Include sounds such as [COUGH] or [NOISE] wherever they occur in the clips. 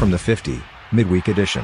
from the 50, midweek edition.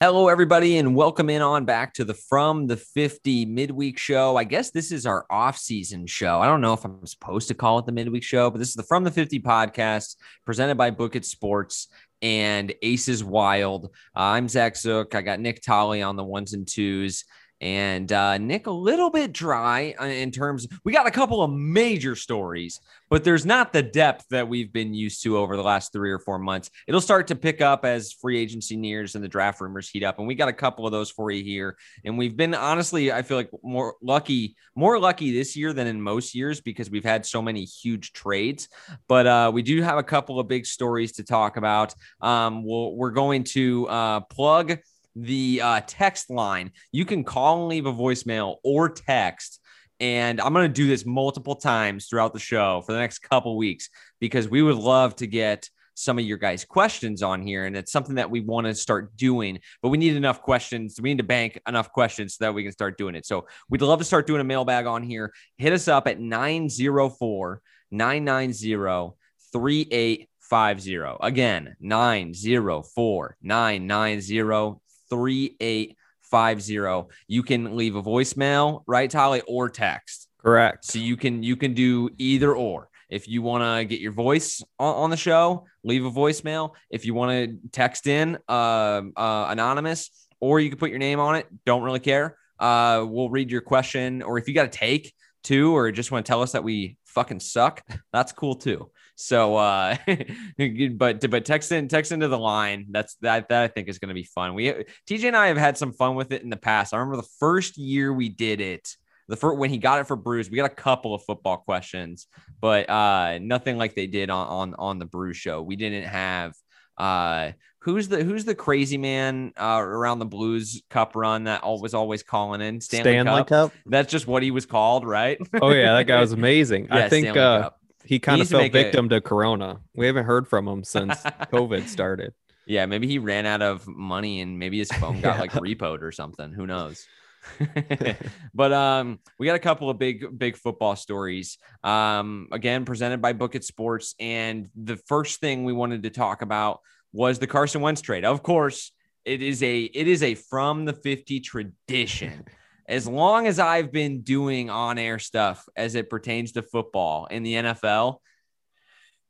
Hello, everybody, and welcome in on back to the From the 50 midweek show. I guess this is our off-season show. I don't know if I'm supposed to call it the midweek show, but this is the From the 50 podcast presented by Book It Sports and Aces Wild. Uh, I'm Zach Zook. I got Nick Tolley on the ones and twos. And uh, Nick, a little bit dry uh, in terms. We got a couple of major stories, but there's not the depth that we've been used to over the last three or four months. It'll start to pick up as free agency nears and the draft rumors heat up, and we got a couple of those for you here. And we've been honestly, I feel like more lucky, more lucky this year than in most years because we've had so many huge trades. But uh, we do have a couple of big stories to talk about. Um, we'll, we're going to uh, plug the uh, text line. You can call and leave a voicemail or text. And I'm going to do this multiple times throughout the show for the next couple weeks because we would love to get some of your guys' questions on here. And it's something that we want to start doing, but we need enough questions. We need to bank enough questions so that we can start doing it. So we'd love to start doing a mailbag on here. Hit us up at 904 990 3850. Again, 904 990 3850. You can leave a voicemail, right, Tolly, or text. Correct. So you can you can do either or. If you want to get your voice on, on, the show, leave a voicemail. If you want to text in uh, uh, anonymous, or you can put your name on it. Don't really care. Uh, we'll read your question, or if you got a take too, or just want to tell us that we fucking suck, that's cool too. So, uh, [LAUGHS] but but text in text into the line. That's that that I think is going to be fun. We TJ and I have had some fun with it in the past. I remember the first year we did it. The first when he got it for Bruce, we got a couple of football questions, but uh, nothing like they did on on on the Bruce show. We didn't have uh who's the who's the crazy man uh, around the Blues Cup run that was always calling in Stanley, Stanley Cup. Cup. That's just what he was called, right? oh yeah, that guy was amazing. [LAUGHS] yeah, I think uh, he kind of fell victim to Corona. We haven't heard from him since [LAUGHS] COVID started. Yeah, maybe he ran out of money and maybe his phone got [LAUGHS] yeah. like repoed or something. Who knows? but um, we got a couple of big, big football stories. Um, again, presented by Book It Sports. And the first thing we wanted to talk about was the Carson Wentz trade. Of course, it is a it is a from the 50 tradition [LAUGHS] as long as I've been doing on air stuff as it pertains to football in the NFL,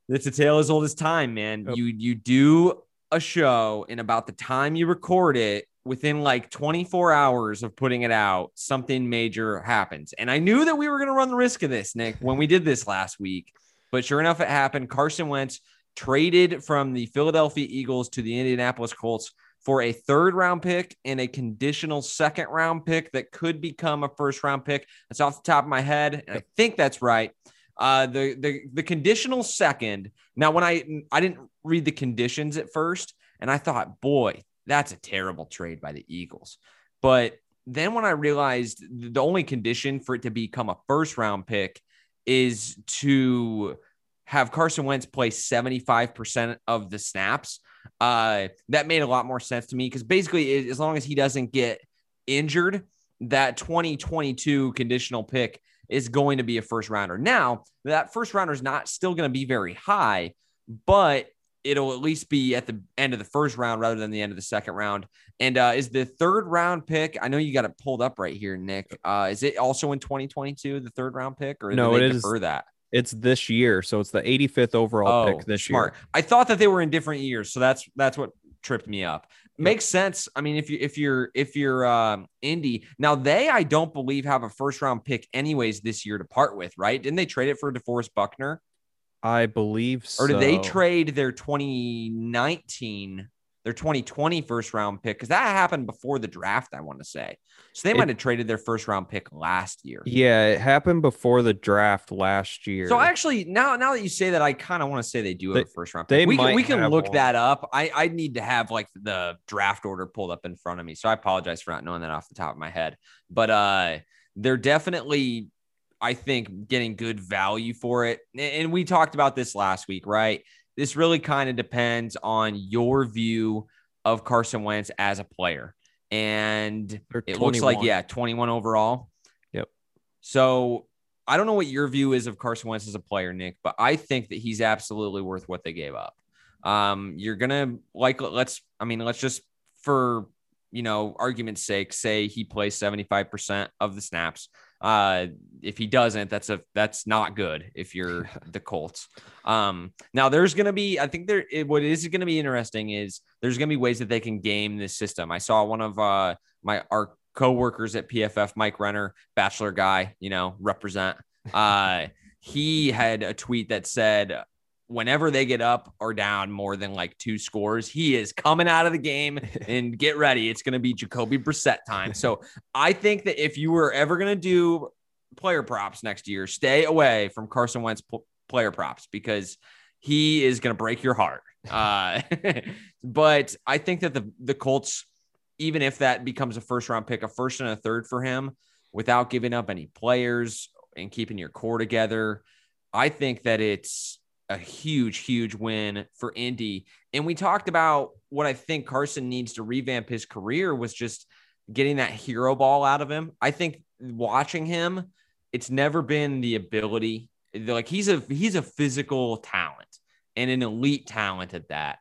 it's a tale as old as time, man. You you do a show and about the time you record it, within like 24 hours of putting it out, something major happens. And I knew that we were going to run the risk of this, Nick, when we did this last week. But sure enough, it happened. Carson Wentz traded from the Philadelphia Eagles to the Indianapolis Colts for a third round pick and a conditional second round pick that could become a first round pick. That's off the top of my head. And I think that's right. Uh, the, the, the conditional second. Now, when I, I didn't read the conditions at first and I thought, boy, that's a terrible trade by the Eagles. But then when I realized the only condition for it to become a first round pick is to have Carson Wentz play 75% of the snaps uh, that made a lot more sense to me because basically, as long as he doesn't get injured, that 2022 conditional pick is going to be a first rounder. Now, that first rounder is not still going to be very high, but it'll at least be at the end of the first round rather than the end of the second round. And uh, is the third round pick? I know you got it pulled up right here, Nick. Uh, is it also in 2022 the third round pick, or no? it is for that. It's this year, so it's the 85th overall oh, pick this smart. year. I thought that they were in different years, so that's that's what tripped me up. Makes sense. I mean, if you if you're if you're um, Indy now, they I don't believe have a first round pick anyways this year to part with, right? Didn't they trade it for DeForest Buckner? I believe so. Or did they trade their 2019 their 2020 first round pick because that happened before the draft, I want to say. So they might have traded their first round pick last year. Yeah, it happened before the draft last year. So actually, now now that you say that, I kind of want to say they do have they, a first round pick. They we can, we can look one. that up. I I need to have like the draft order pulled up in front of me. So I apologize for not knowing that off the top of my head. But uh they're definitely I think getting good value for it. And we talked about this last week, right? This really kind of depends on your view of Carson Wentz as a player. And it looks like, yeah, 21 overall. Yep. So I don't know what your view is of Carson Wentz as a player, Nick, but I think that he's absolutely worth what they gave up. Um, you're gonna like let's I mean, let's just for you know, argument's sake, say he plays 75% of the snaps. Uh, if he doesn't, that's a that's not good if you're [LAUGHS] the Colts. Um, now there's gonna be, I think there it, what is gonna be interesting is there's gonna be ways that they can game this system. I saw one of uh my our co-workers at PFF, Mike Renner, bachelor guy, you know, represent. Uh, he had a tweet that said whenever they get up or down more than like two scores, he is coming out of the game [LAUGHS] and get ready. It's going to be Jacoby Brissett time. So I think that if you were ever going to do player props next year, stay away from Carson Wentz player props because he is going to break your heart. [LAUGHS] Uh, [LAUGHS] but I think that the the Colts, even if that becomes a first round pick, a first and a third for him, without giving up any players and keeping your core together, I think that it's a huge, huge win for Indy. And we talked about what I think Carson needs to revamp his career was just getting that hero ball out of him. I think watching him, it's never been the ability. Like he's a he's a physical talent and an elite talent at that.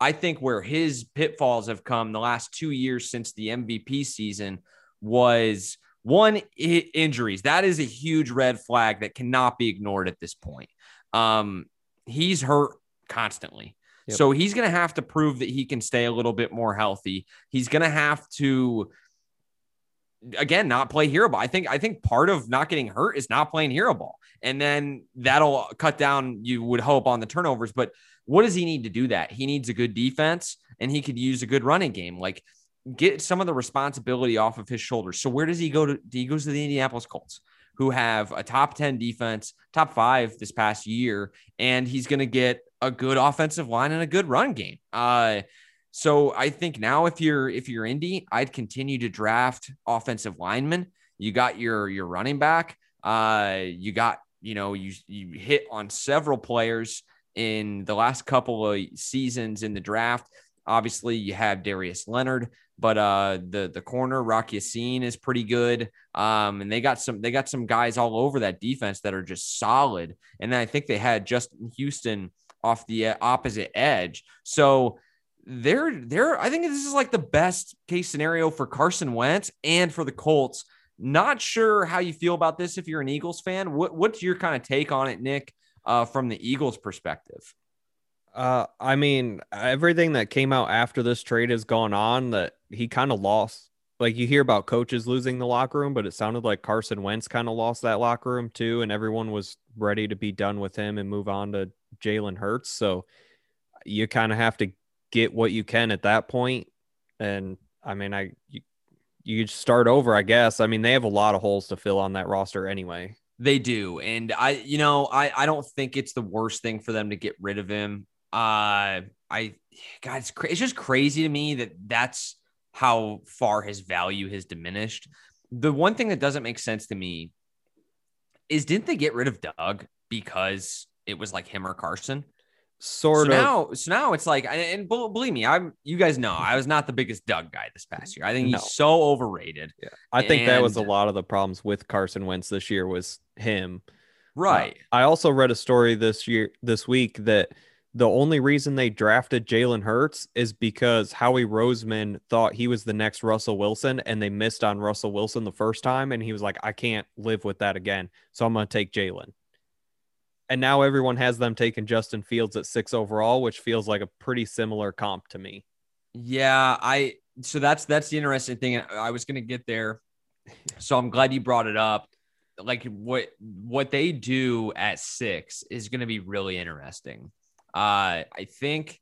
I think where his pitfalls have come the last two years since the MVP season was one injuries. That is a huge red flag that cannot be ignored at this point. Um, he's hurt constantly. Yep. So he's going to have to prove that he can stay a little bit more healthy. He's going to have to again not play hero ball. I think I think part of not getting hurt is not playing hero ball. And then that'll cut down you would hope on the turnovers, but what does he need to do that? He needs a good defense and he could use a good running game. Like get some of the responsibility off of his shoulders. So where does he go to? He goes to the Indianapolis Colts who have a top 10 defense, top five this past year, and he's going to get a good offensive line and a good run game. Uh, so I think now if you're if you're Indy, I'd continue to draft offensive linemen. You got your your running back. Uh, you got you know you you hit on several players in the last couple of seasons in the draft. Obviously, you have Darius Leonard, but uh, the the corner Rocky Ya-Sin is pretty good. Um, and they got some they got some guys all over that defense that are just solid. And then I think they had Justin Houston off the uh, opposite edge. So they're they're I think this is like the best case scenario for Carson Wentz and for the Colts. Not sure how you feel about this if you're an Eagles fan. What, what's your kind of take on it, Nick, uh, from the Eagles' perspective? Uh, I mean, everything that came out after this trade has gone on that he kind of lost. Like you hear about coaches losing the locker room, but it sounded like Carson Wentz kind of lost that locker room too, and everyone was ready to be done with him and move on to Jalen Hurts. So you kind of have to get what you can at that point. And I mean, I you, you start over, I guess. I mean, they have a lot of holes to fill on that roster anyway. They do. And I, you know, I, I don't think it's the worst thing for them to get rid of him. Uh, I, God, it's, cra- it's just crazy to me that that's how far his value has diminished. The one thing that doesn't make sense to me is didn't they get rid of Doug because it was like him or Carson? Sort so of. Now, so now it's like, and believe me, I'm. You guys know I was not the biggest Doug guy this past year. I think he's no. so overrated. Yeah, I think and, that was a lot of the problems with Carson Wentz this year was him. Right. Uh, I also read a story this year, this week that the only reason they drafted Jalen Hurts is because Howie Roseman thought he was the next Russell Wilson and they missed on Russell Wilson the first time. And he was like, I can't live with that again. So I'm going to take Jalen. And now everyone has them taking Justin Fields at six overall, which feels like a pretty similar comp to me. Yeah. I, so that's, that's the interesting thing. I was going to get there. So I'm glad you brought it up. Like what, what they do at six is going to be really interesting uh, I think,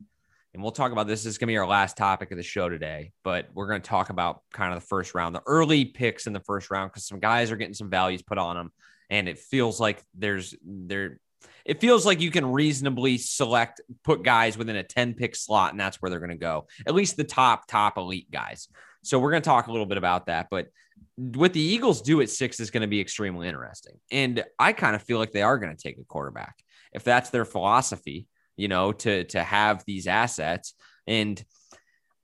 and we'll talk about this. This is going to be our last topic of the show today, but we're going to talk about kind of the first round, the early picks in the first round, because some guys are getting some values put on them, and it feels like there's there. It feels like you can reasonably select, put guys within a 10 pick slot, and that's where they're going to go. At least the top, top elite guys. So we're going to talk a little bit about that. But what the Eagles do at six is going to be extremely interesting. And I kind of feel like they are going to take a quarterback if that's their philosophy you know, to to have these assets. And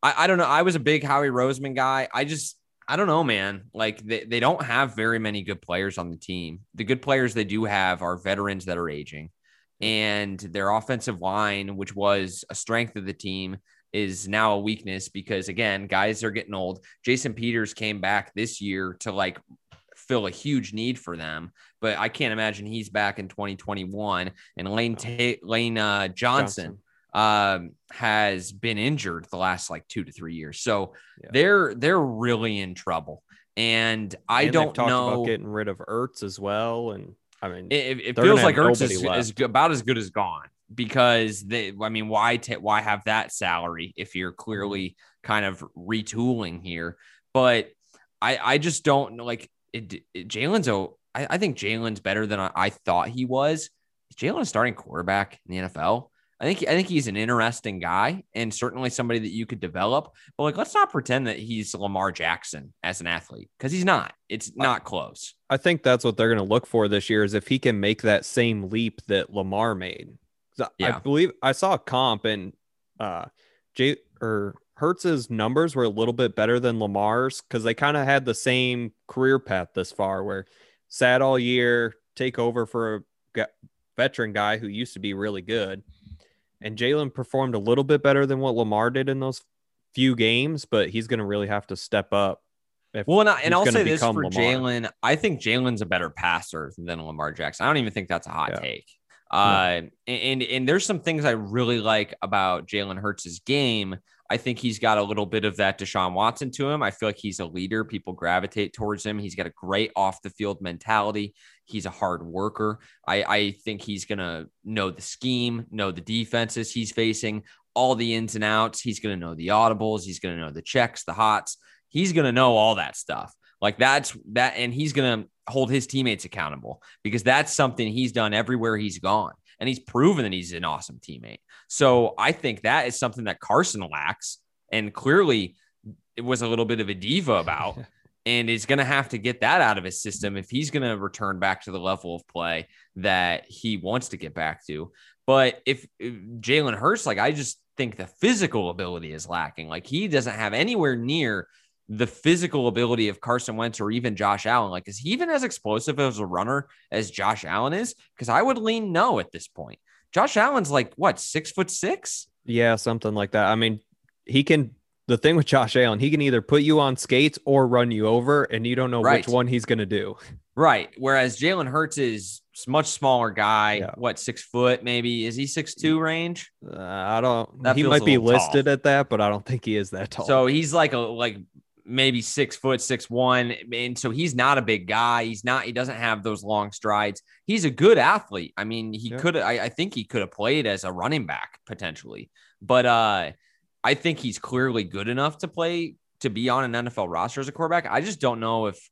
I, I don't know. I was a big Howie Roseman guy. I just I don't know, man. Like they, they don't have very many good players on the team. The good players they do have are veterans that are aging. And their offensive line, which was a strength of the team, is now a weakness because again, guys are getting old. Jason Peters came back this year to like fill a huge need for them, but I can't imagine he's back in 2021. And Lane Ta- Lane uh, Johnson, Johnson um, has been injured the last like two to three years. So yeah. they're they're really in trouble. And I and don't know about getting rid of Ertz as well. And I mean, it, it feels like Ertz is, is, about as good as gone because they. I mean, why t- why have that salary if you're clearly kind of retooling here? But I I just don't like it. it Jalen's a. I, I think Jalen's better than I, I thought he was. Is Jalen a starting quarterback in the NFL? I think I think he's an interesting guy and certainly somebody that you could develop. But like, let's not pretend that he's Lamar Jackson as an athlete because he's not. It's not close. I think that's what they're going to look for this year is if he can make that same leap that Lamar made. Yeah. I believe I saw a comp and uh, Jay or Hurts's numbers were a little bit better than Lamar's because they kind of had the same career path this far, where sat all year, take over for a veteran guy who used to be really good and Jalen performed a little bit better than what Lamar did in those few games, but he's going to really have to step up. well, and, I, and I'll say this for Jalen. I think Jalen's a better passer than Lamar Jackson. I don't even think that's a hot yeah. take. Uh, and and there's some things I really like about Jalen Hurts' game. I think he's got a little bit of that Deshaun Watson to him. I feel like he's a leader. People gravitate towards him. He's got a great off the field mentality. He's a hard worker. I, I think he's going to know the scheme, know the defenses he's facing, all the ins and outs. He's going to know the audibles. He's going to know the checks, the hots. He's going to know all that stuff. Like that's that. And he's going to hold his teammates accountable because that's something he's done everywhere he's gone. And he's proven that he's an awesome teammate. So I think that is something that Carson lacks. And clearly it was a little bit of a diva about. [LAUGHS] and is going to have to get that out of his system if he's going to return back to the level of play that he wants to get back to. But if, if Jalen Hurts, like I just think the physical ability is lacking. Like he doesn't have anywhere near the physical ability of Carson Wentz or even Josh Allen. Like, is he even as explosive as a runner as Josh Allen is? Because I would lean no at this point. Josh Allen's like what six foot six? Yeah, something like that. I mean, he can the thing with Josh Allen, he can either put you on skates or run you over, and you don't know right. which one he's going to do. Right. Whereas Jalen Hurts is much smaller guy. Yeah. What six foot? Maybe is he six two range? Uh, I don't. That he might be listed tall. at that, but I don't think he is that tall. So he's like a like maybe six foot six one, and so he's not a big guy. He's not. He doesn't have those long strides. He's a good athlete. I mean, he yeah. could. I, I think he could have played as a running back potentially, but uh I think he's clearly good enough to play to be on an NFL roster as a quarterback. I just don't know if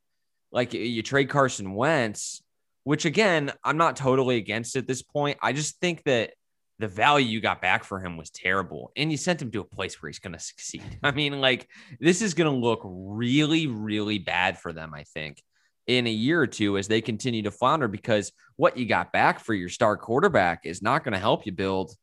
like you trade Carson Wentz, which again, I'm not totally against at this point. I just think that the value you got back for him was terrible. And you sent him to a place where he's going to succeed. [LAUGHS] I mean, like, this is going to look really, really bad for them, I think, in a year or two as they continue to flounder because what you got back for your star quarterback is not going to help you build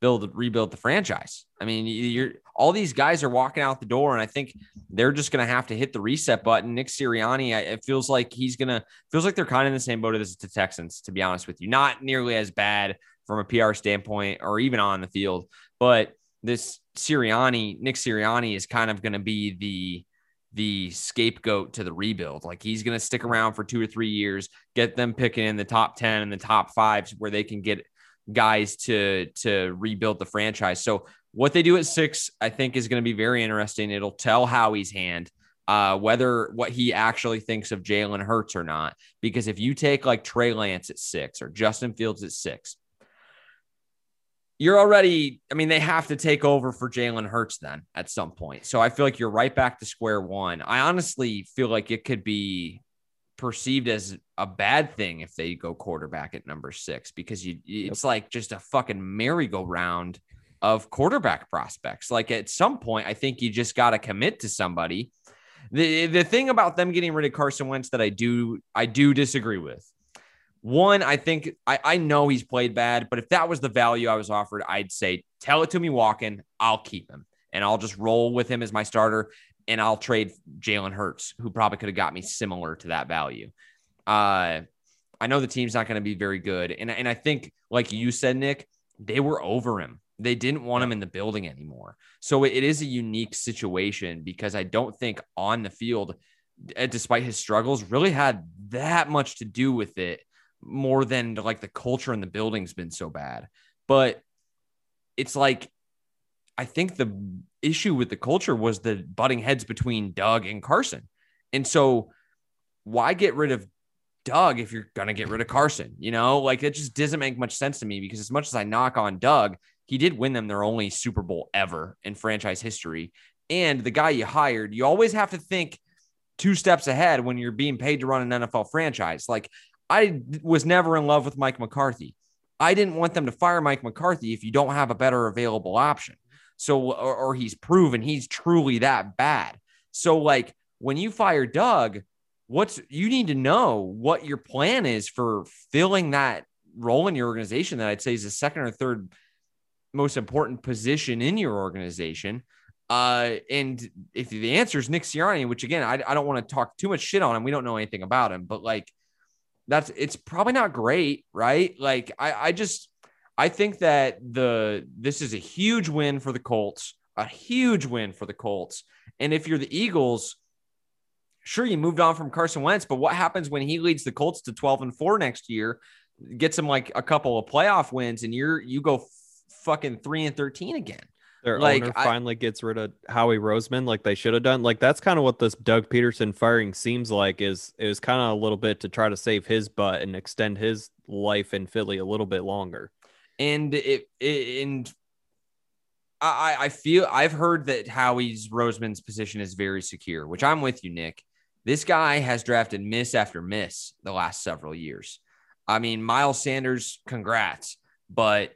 build rebuild the franchise. I mean, you're all these guys are walking out the door, and I think they're just going to have to hit the reset button. Nick Sirianni, it feels like he's going to feels like they're kind of in the same boat as the Texans, to be honest with you. Not nearly as bad from a PR standpoint or even on the field, but this Sirianni, Nick Sirianni, is kind of going to be the the scapegoat to the rebuild. Like he's going to stick around for two or three years, get them picking in the top 10 and the top fives where they can get guys to to rebuild the franchise. So what they do at six, I think, is going to be very interesting. It'll tell Howie's hand uh, whether what he actually thinks of Jalen Hurts or not. Because if you take like Trey Lance at six or Justin Fields at six, you're already, I mean, they have to take over for Jalen Hurts then at some point. So I feel like you're right back to square one. I honestly feel like it could be perceived as a bad thing if they go quarterback at number six because you it's yep. like just a fucking merry-go-round of quarterback prospects. Like at some point, I think you just got to commit to somebody. The the thing about them getting rid of Carson Wentz that I do I do disagree with. One, I think I, I know he's played bad, but if that was the value I was offered, I'd say tell it to me walking, I'll keep him and I'll just roll with him as my starter and I'll trade Jalen Hurts, who probably could have got me similar to that value. Uh, I know the team's not going to be very good, and and I think, like you said, Nick, they were over him. They didn't want him in the building anymore. So it is a unique situation because I don't think on the field, despite his struggles, really had that much to do with it more than like the culture in the building's been so bad. But it's like I think the issue with the culture was the butting heads between Doug and Carson. And so why get rid of Doug if you're going to get rid of Carson? You know, like it just doesn't make much sense to me because as much as I knock on Doug, he did win them their only Super Bowl ever in franchise history. And the guy you hired, you always have to think two steps ahead when you're being paid to run an NFL franchise. Like I was never in love with Mike McCarthy. I didn't want them to fire Mike McCarthy if you don't have a better available option. So, or, or he's proven he's truly that bad. So, like when you fire Doug, what's you need to know what your plan is for filling that role in your organization that I'd say is the second or third most important position in your organization. Uh, and if the answer is Nick Sirianni, which again, I, I don't want to talk too much shit on him. We don't know anything about him, but like that's it's probably not great, right? Like I, I just I think that the this is a huge win for the Colts, a huge win for the Colts. And if you're the Eagles, sure you moved on from Carson Wentz, but what happens when he leads the Colts to 12 and 4 next year, gets him like a couple of playoff wins and you're you go fucking 3 and 13 again. Their Like, owner I- finally gets rid of Howie Roseman like they should have done. Like that's kind of what this Doug Pederson firing seems like is it was kind of a little bit to try to save his butt and extend his life in Philly a little bit longer. and it, it and I I feel I've heard that Howie's Roseman's position is very secure, which I'm with you, Nick. This guy has drafted miss after miss the last several years. I mean, Miles Sanders, congrats, but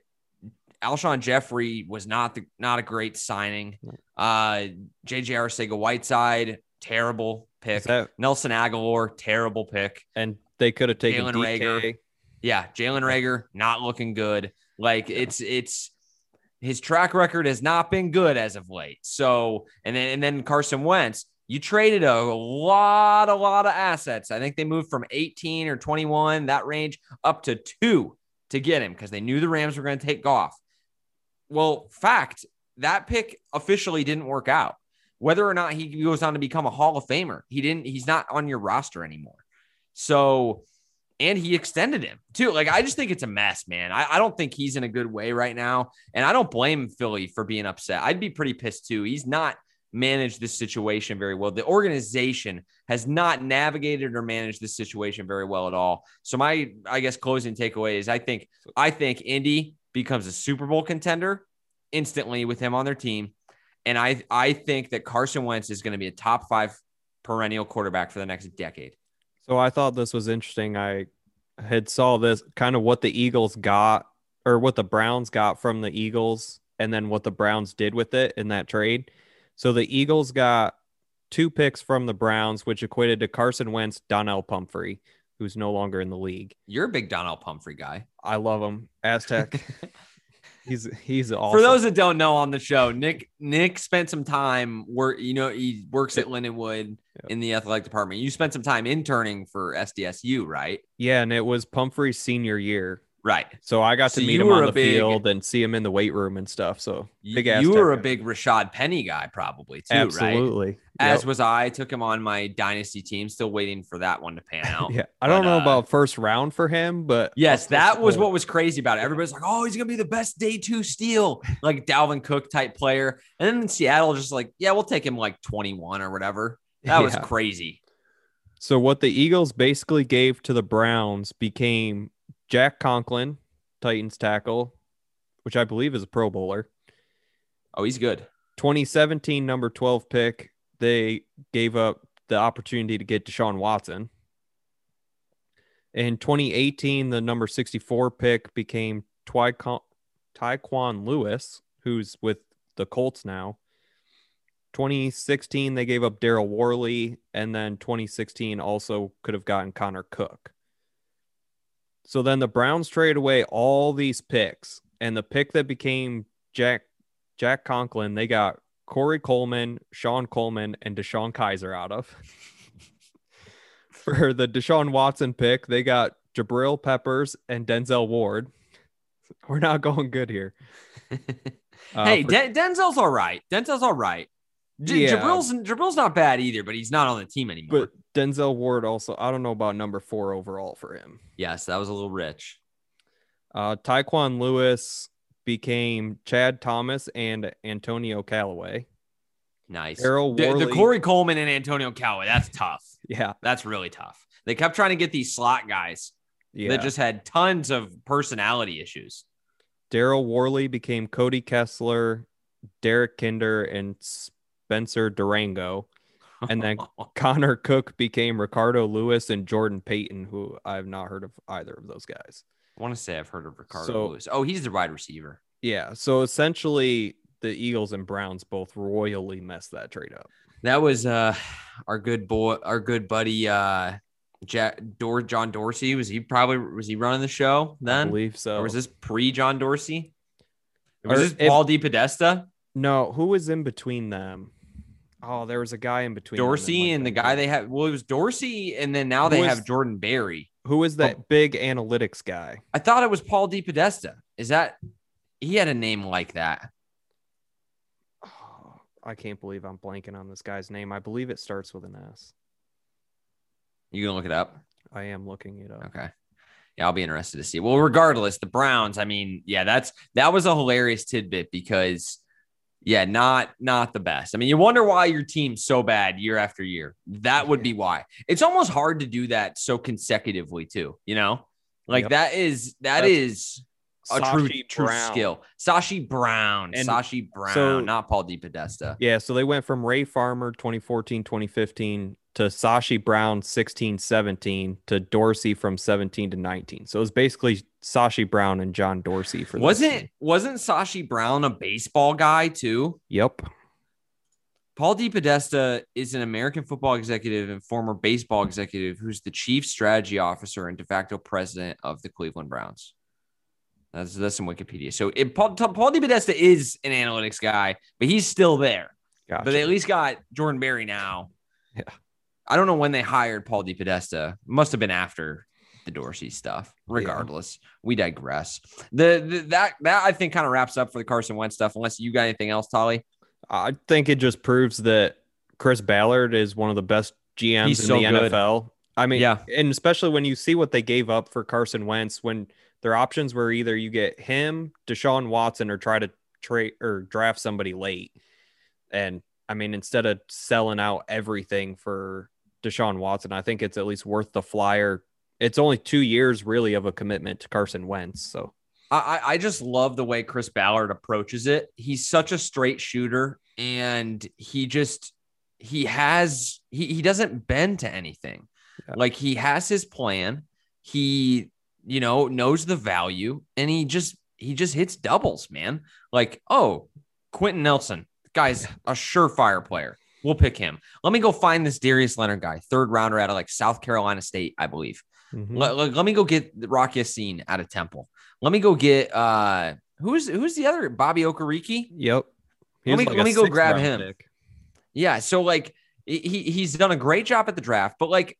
Alshon Jeffery was not the not a great signing. Uh, JJ Arcega Whiteside, terrible pick. That- Nelson Agholor, terrible pick. and they could have taken Jalen DK. Reagor. Yeah, Jalen Reagor not looking good. Like it's it's his track record has not been good as of late. So and then and then Carson Wentz, you traded a lot, a lot of assets. I think they moved from 18 or 21, that range, up to two to get him because they knew the Rams were going to take off. Well, fact, that pick officially didn't work out. Whether or not he goes on to become a Hall of Famer, he didn't, he's not on your roster anymore. So and he extended him too. Like, I just think it's a mess, man. I, I don't think he's in a good way right now. And I don't blame Philly for being upset. I'd be pretty pissed too. He's not managed this situation very well. The organization has not navigated or managed this situation very well at all. So my, I guess, closing takeaway is I think, I think Indy becomes a Super Bowl contender instantly with him on their team. And I, I think that Carson Wentz is going to be a top five perennial quarterback for the next decade. So I thought this was interesting. I had saw this kind of what the Eagles got or what the Browns got from the Eagles and then what the Browns did with it in that trade. So the Eagles got two picks from the Browns, which equated to Carson Wentz, Donnel Pumphrey, who's no longer in the league. You're a big Donald Pumphrey guy. I love him. Aztec. [LAUGHS] he's he's awesome. For those that don't know on the show, Nick Nick spent some time where you know he works at Lindenwood in the athletic department. You spent some time interning for SDSU, right? yeah, and it was Pumphrey's senior year. Right. So I got So to meet him on the big- field and see him in the weight room and stuff. So You, were a guy. big Rashad Penny guy, probably too, right? absolutely. As was I. Took him on my dynasty team. Still waiting for that one to pan [LAUGHS] out. Yeah, I don't know uh, about first round for him, but Yes, that was what was crazy about it. Everybody's like, "Oh, he's gonna be the best day two steal, like Dalvin Cook type player." And then in Seattle, just like, "Yeah, we'll take him like 21 or whatever." That was Yeah. crazy. So what the Eagles basically gave to the Browns became Jack Conklin, Titans tackle, which I believe is a Pro Bowler. Oh, he's good. 2017 number 12 pick. They gave up the opportunity to get Deshaun Watson. In 2018, the number 64 pick became Tyquan Lewis, who's with the Colts now. 2016, they gave up Daryl Worley, and then 2016 also could have gotten Connor Cook. So then the Browns traded away all these picks, and the pick that became Jack Jack Conklin, they got Corey Coleman, Shon Coleman, and DeShone Kizer out of. [LAUGHS] For the Deshaun Watson pick, they got Jabril Peppers and Denzel Ward. [LAUGHS] We're not going good here. [LAUGHS] Uh, hey, for- Den- Denzel's all right. Denzel's all right. J- Yeah. Jabril's Jabril's not bad either, but he's not on the team anymore. but Denzel Ward also, I don't know about number four overall for him. yes, that was a little rich. Uh, Tyquan Lewis became Chad Thomas and Antonio Callaway. Nice. Errol The, the Corey Coleman and Antonio Callaway. That's tough. [LAUGHS] Yeah, That's really tough. They kept trying to get these slot guys yeah. that just had tons of personality issues. Daryl Worley became Cody Kessler, Derrick Kindred, and Spencer Drango. And then [LAUGHS] Connor Cook became Ricardo Louis and Jordan Payton, who I have not heard of either of those guys. I want to say I've heard of Ricardo So- Lewis. Oh, he's the wide receiver. Yeah. So essentially, the Eagles and Browns both royally messed that trade up. That was uh our good boy, our good buddy uh Jack Dor John Dorsey. Was he probably was he running the show I then? believe so. Or was this pre John Dorsey? Was Or this if- DePodesta? No, who was in between them? Oh, there was a guy in between Dorsey might and the guy they had. Well, it was Dorsey, and then now Who they was- have Jordan Berry. Who was that oh. big analytics guy? I thought it was Paul D. Podesta. Is that he had a name like that? Oh, [SIGHS] I can't believe I'm blanking on this guy's name. I believe it starts with an S. You gonna look it up? I am looking it up. Okay. Yeah, I'll be interested to see. Well, regardless, the Browns, I mean, yeah, that's that was a hilarious tidbit because yeah, not not the best. I mean, you wonder why your team's so bad year after year. That would be why. It's almost hard to do that so consecutively too, you know? Like Yep. that is that That's is a true true skill. Sashi Brown, And Sashi Brown, so- not Paul DePodesta. Yeah, so they went from Ray Farmer 2014, 2015 to Sashi Brown 16, 17 to Dorsey from 17 to 19. So it was basically Sashi Brown and John Dorsey for Wasn't wasn't Sashi Brown a baseball guy too? Yep. Paul DePodesta is an American football executive and former baseball executive who's the chief strategy officer and de facto president of the Cleveland Browns. That's that's some Wikipedia. So it, Paul, Paul DePodesta is an analytics guy, but he's still there. Gotcha. But they at least got Jordan Berry now. Yeah. I don't know when they hired Paul DePodesta. Must have been after the Dorsey stuff. Regardless, we digress. The, the that that I think kind of wraps up for the Carson Wentz stuff. Unless you got anything else, Tolly. I think it just proves that Chris Ballard is one of the best GMs He's in so the good. NFL. I mean, Yeah. and especially when you see what they gave up for Carson Wentz, when their options were either you get him, Deshaun Watson, or try to trade or draft somebody late. And I mean, instead of selling out everything for Deshaun Watson, I think it's at least worth the flyer. It's only two years really of a commitment to Carson Wentz. So I, I just love the way Chris Ballard approaches it. He's such a straight shooter, and he just he has he he doesn't bend to anything. Yeah. Like he has his plan. He you know knows the value, and he just he just hits doubles, man. Like oh, Quenton Nelson, guy's a surefire player. We'll pick him. Let me go find this Darius Leonard guy, third rounder out of like South Carolina State, I believe. Mhm. Let, let, let me go get Rock Ya-Sin out of Temple. Let me go get uh who's who's the other Bobby Okereke? yep. He Let me- like let me go grab him. pick. Yeah, so like he he's done a great job at the draft, but like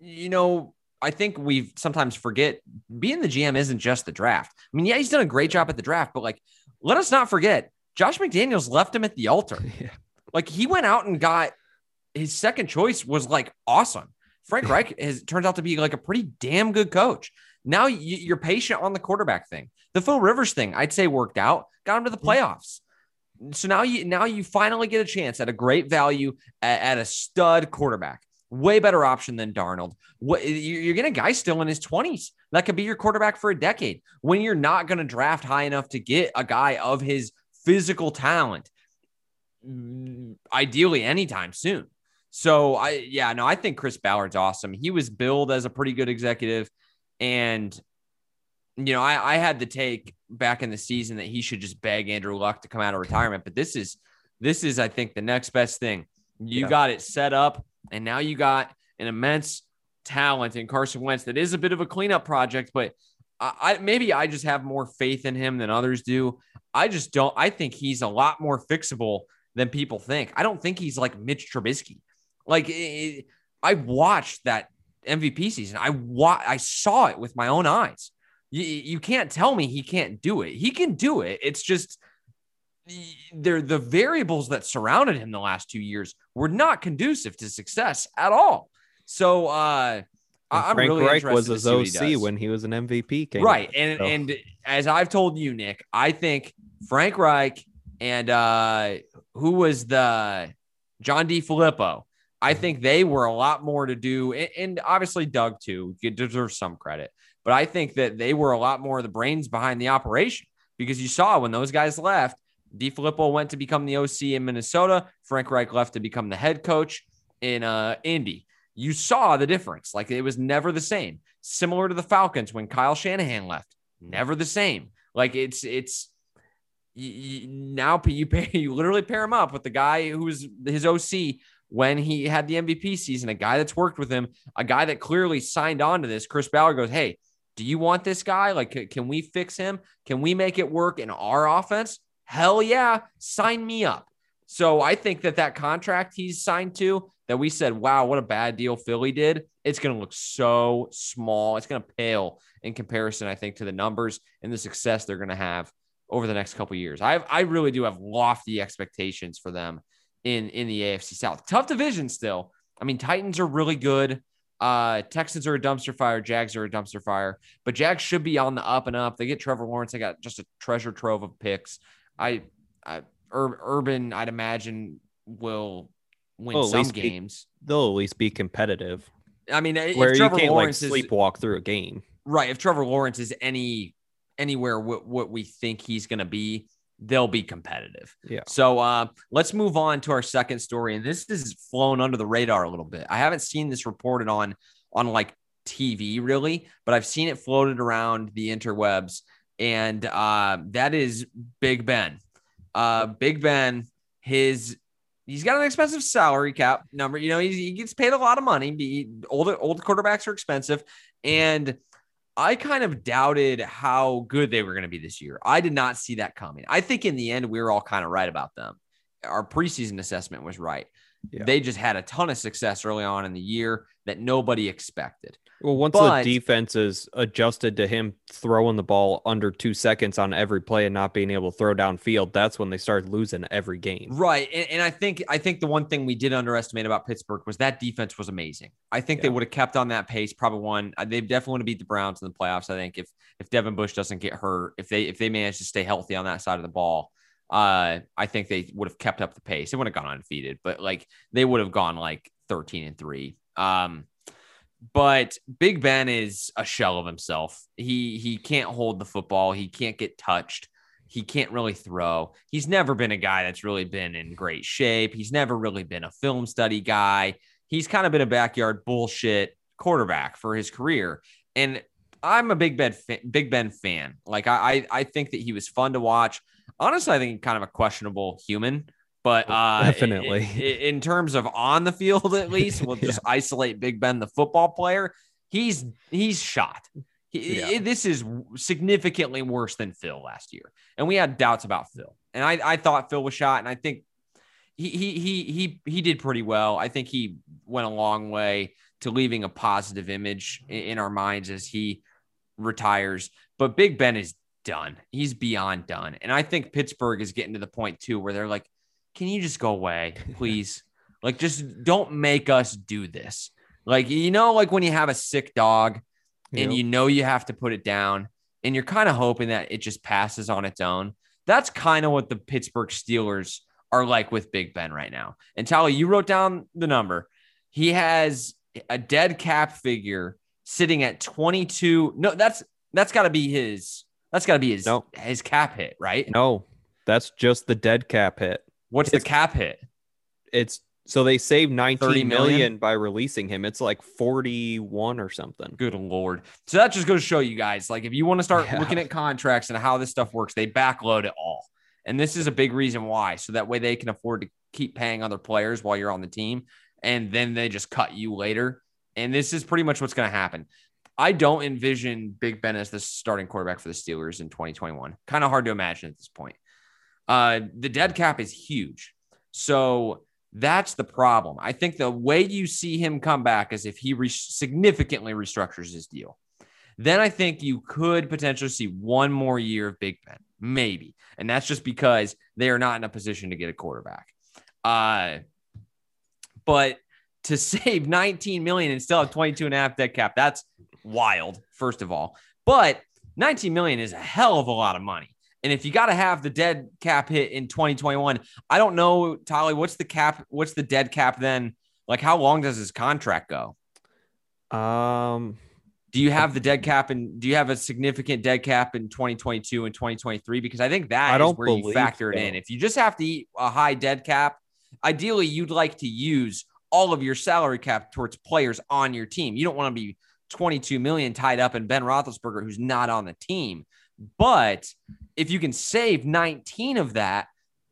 you know, I think we sometimes forget being the GM isn't just the draft. I mean, yeah, he's done a great job at the draft, but like let us not forget Josh McDaniels left him at the altar. [LAUGHS] Yeah. Like he went out and got his second choice was like awesome. Frank Reich has turns out to be like a pretty damn good coach. Now you, you're patient on the quarterback thing. The Phil Rivers thing, I'd say worked out, got him to the playoffs. So now you now you finally get a chance at a great value at, at a stud quarterback. Way better option than Darnold. What you- you're getting a guy still in his 20s that could be your quarterback for a decade. When you're not going to draft high enough to get a guy of his physical talent, mm, ideally anytime soon. So I yeah, no, I think Chris Ballard's awesome. He was billed as a pretty good executive. And you know, I, I had the take back in the season that he should just beg Andrew Luck to come out of retirement. But this is this is, I think, the next best thing. You Yeah. got it set up, and now you got an immense talent in Carson Wentz that is a bit of a cleanup project, but I, I maybe I just have more faith in him than others do. I just don't. I think he's a lot more fixable than people think. I don't think he's like Mitch Trubisky. Like it, I watched that MVP season. I wa- I saw it with my own eyes. You, you can't tell me he can't do it. He can do it. It's just they're the variables that surrounded him the last two years were not conducive to success at all. So uh I'm Frank really Reich was his what he OC when he was an MVP. right and so- and as i've told you nick i think frank reich and uh who was the john defilippo i think they were a lot more to do and, obviously doug too you deserve some credit but i think that they were a lot more of the brains behind the operation because you saw when those guys left DeFilippo went to become the OC in Minnesota. Frank Reich left to become the head coach in uh, Indy. You saw the difference. Like it was never the same. Similar to the Falcons when Kyle Shanahan left, never the same. Like it's it's you, you, now you pay [LAUGHS] you literally pair him up with the guy who's his OC when he had the MVP season, a guy that's worked with him, a guy that clearly signed on to this. Chris Ballard goes, "Hey, do you want this guy? Like, can we fix him? Can we make it work in our offense? Hell yeah, sign me up." So I think that that contract he's signed to, that we said, "Wow, what a bad deal Philly did," it's going to look so small. It's going to pale in comparison, I think, to the numbers and the success they're going to have over the next couple years. I I really do have lofty expectations for them in in the AFC South. Tough division still. I mean, Titans are really good. Uh, Texans are a dumpster fire. Jags are a dumpster fire. But Jags should be on the up and up. They get Trevor Lawrence. They got just a treasure trove of picks. I, I Ur- Urban, I'd imagine will win Well, some least be- games. they'll at least be competitive. I mean, if Where you Trevor can't like Lawrence is sleepwalk through a game. right, if Trevor Lawrence is any anywhere what, what we think he's going to be, they'll be competitive. Yeah. So uh, let's move on to our second story, and this is flown under the radar a little bit. I haven't seen this reported on on like TV really, but I've seen it floated around the interwebs, and uh, that is Big Ben. Uh, Big Ben, his he's got an expensive salary cap number. You know, he, he gets paid a lot of money. Be old old quarterbacks are expensive, and I kind of doubted how good they were going to be this year. I did not see that coming. I think in the end we were all kind of right about them. Our preseason assessment was right. Yeah. They just had a ton of success early on in the year that nobody expected. Well, once But- the defense is adjusted to him throwing the ball under two seconds on every play and not being able to throw downfield, that's when they started losing every game. Right. And, and I think I think the one thing we did underestimate about Pittsburgh was that defense was amazing. I think they would have kept on that pace, probably won. uh, They definitely want to beat the Browns in the playoffs. I think if if Devin Bush doesn't get hurt, if they if they manage to stay healthy on that side of the ball, uh, I think they would have kept up the pace. They wouldn't have gone undefeated, but like they would have gone like 13 and 3. Um but Big Ben is a shell of himself. He he can't hold the football. He can't get touched. He can't really throw. He's never been a guy that's really been in great shape. He's never really been a film study guy. He's kind of been a backyard bullshit quarterback for his career. And I'm a Big Ben Big Ben fan. Like I I think that he was fun to watch. Honestly, I think kind of a questionable human. But uh, Definitely. i- i- in terms of on the field, at least, we'll [LAUGHS] just isolate Big Ben, the football player. He's he's shot. He- Yeah. this is significantly worse than Phil last year, and we had doubts about Phil. And I, I thought Phil was shot, and I think he he he he he did pretty well. I think he went a long way to leaving a positive image in, in our minds as he retires. But Big Ben is done. He's beyond done, and I think Pittsburgh is getting to the point too where they're like, "Can you just go away, [LAUGHS] please? like, just don't make us do this." Like you know, like when you have a sick dog and Yep. you know you have to put it down and you're kind of hoping that it just passes on its own. That's kind of what the Pittsburgh Steelers are like with Big Ben right now. And Tally, you wrote down the number. He has a dead cap figure sitting at 22. No, that's that's got to be his that's got to be his No. his cap hit, right? No, that's just the dead cap hit. What's the cap hit? It's so they saved 19 30 million? million by releasing him. It's like 41 or something. Good lord. So that just goes to show you guys, like, if you want to start Yeah. looking at contracts and how this stuff works, they backload it all. And this is a big reason why. So that way they can afford to keep paying other players while you're on the team. And then they just cut you later. And this is pretty much what's going to happen. I don't envision Big Ben as the starting quarterback for the Steelers in 2021. Kind of hard to imagine at this point. Uh, the dead cap is huge. So that's the problem. I think the way you see him come back is if he re- significantly restructures his deal. Then I think you could potentially see one more year of Big Ben, maybe. And that's just because they are not in a position to get a quarterback. Uh, but to [LAUGHS] save 19 million and still have 22 and a half dead cap, that's wild, first of all. But 19 million is a hell of a lot of money. And if you got to have the dead cap hit in 2021, I don't know, Tolly, what's the cap? What's the dead cap then? Like, how long does his contract go? Um, do you have the dead cap and do you have a significant dead cap in 2022 and 2023? Because I think that I don't where you factor it so. in. If you just have to eat a high dead cap, ideally you'd like to use all of your salary cap towards players on your team. You don't want to be 22 million tied up in Ben Roethlisberger, who's not on the team. But if you can save 19 of that,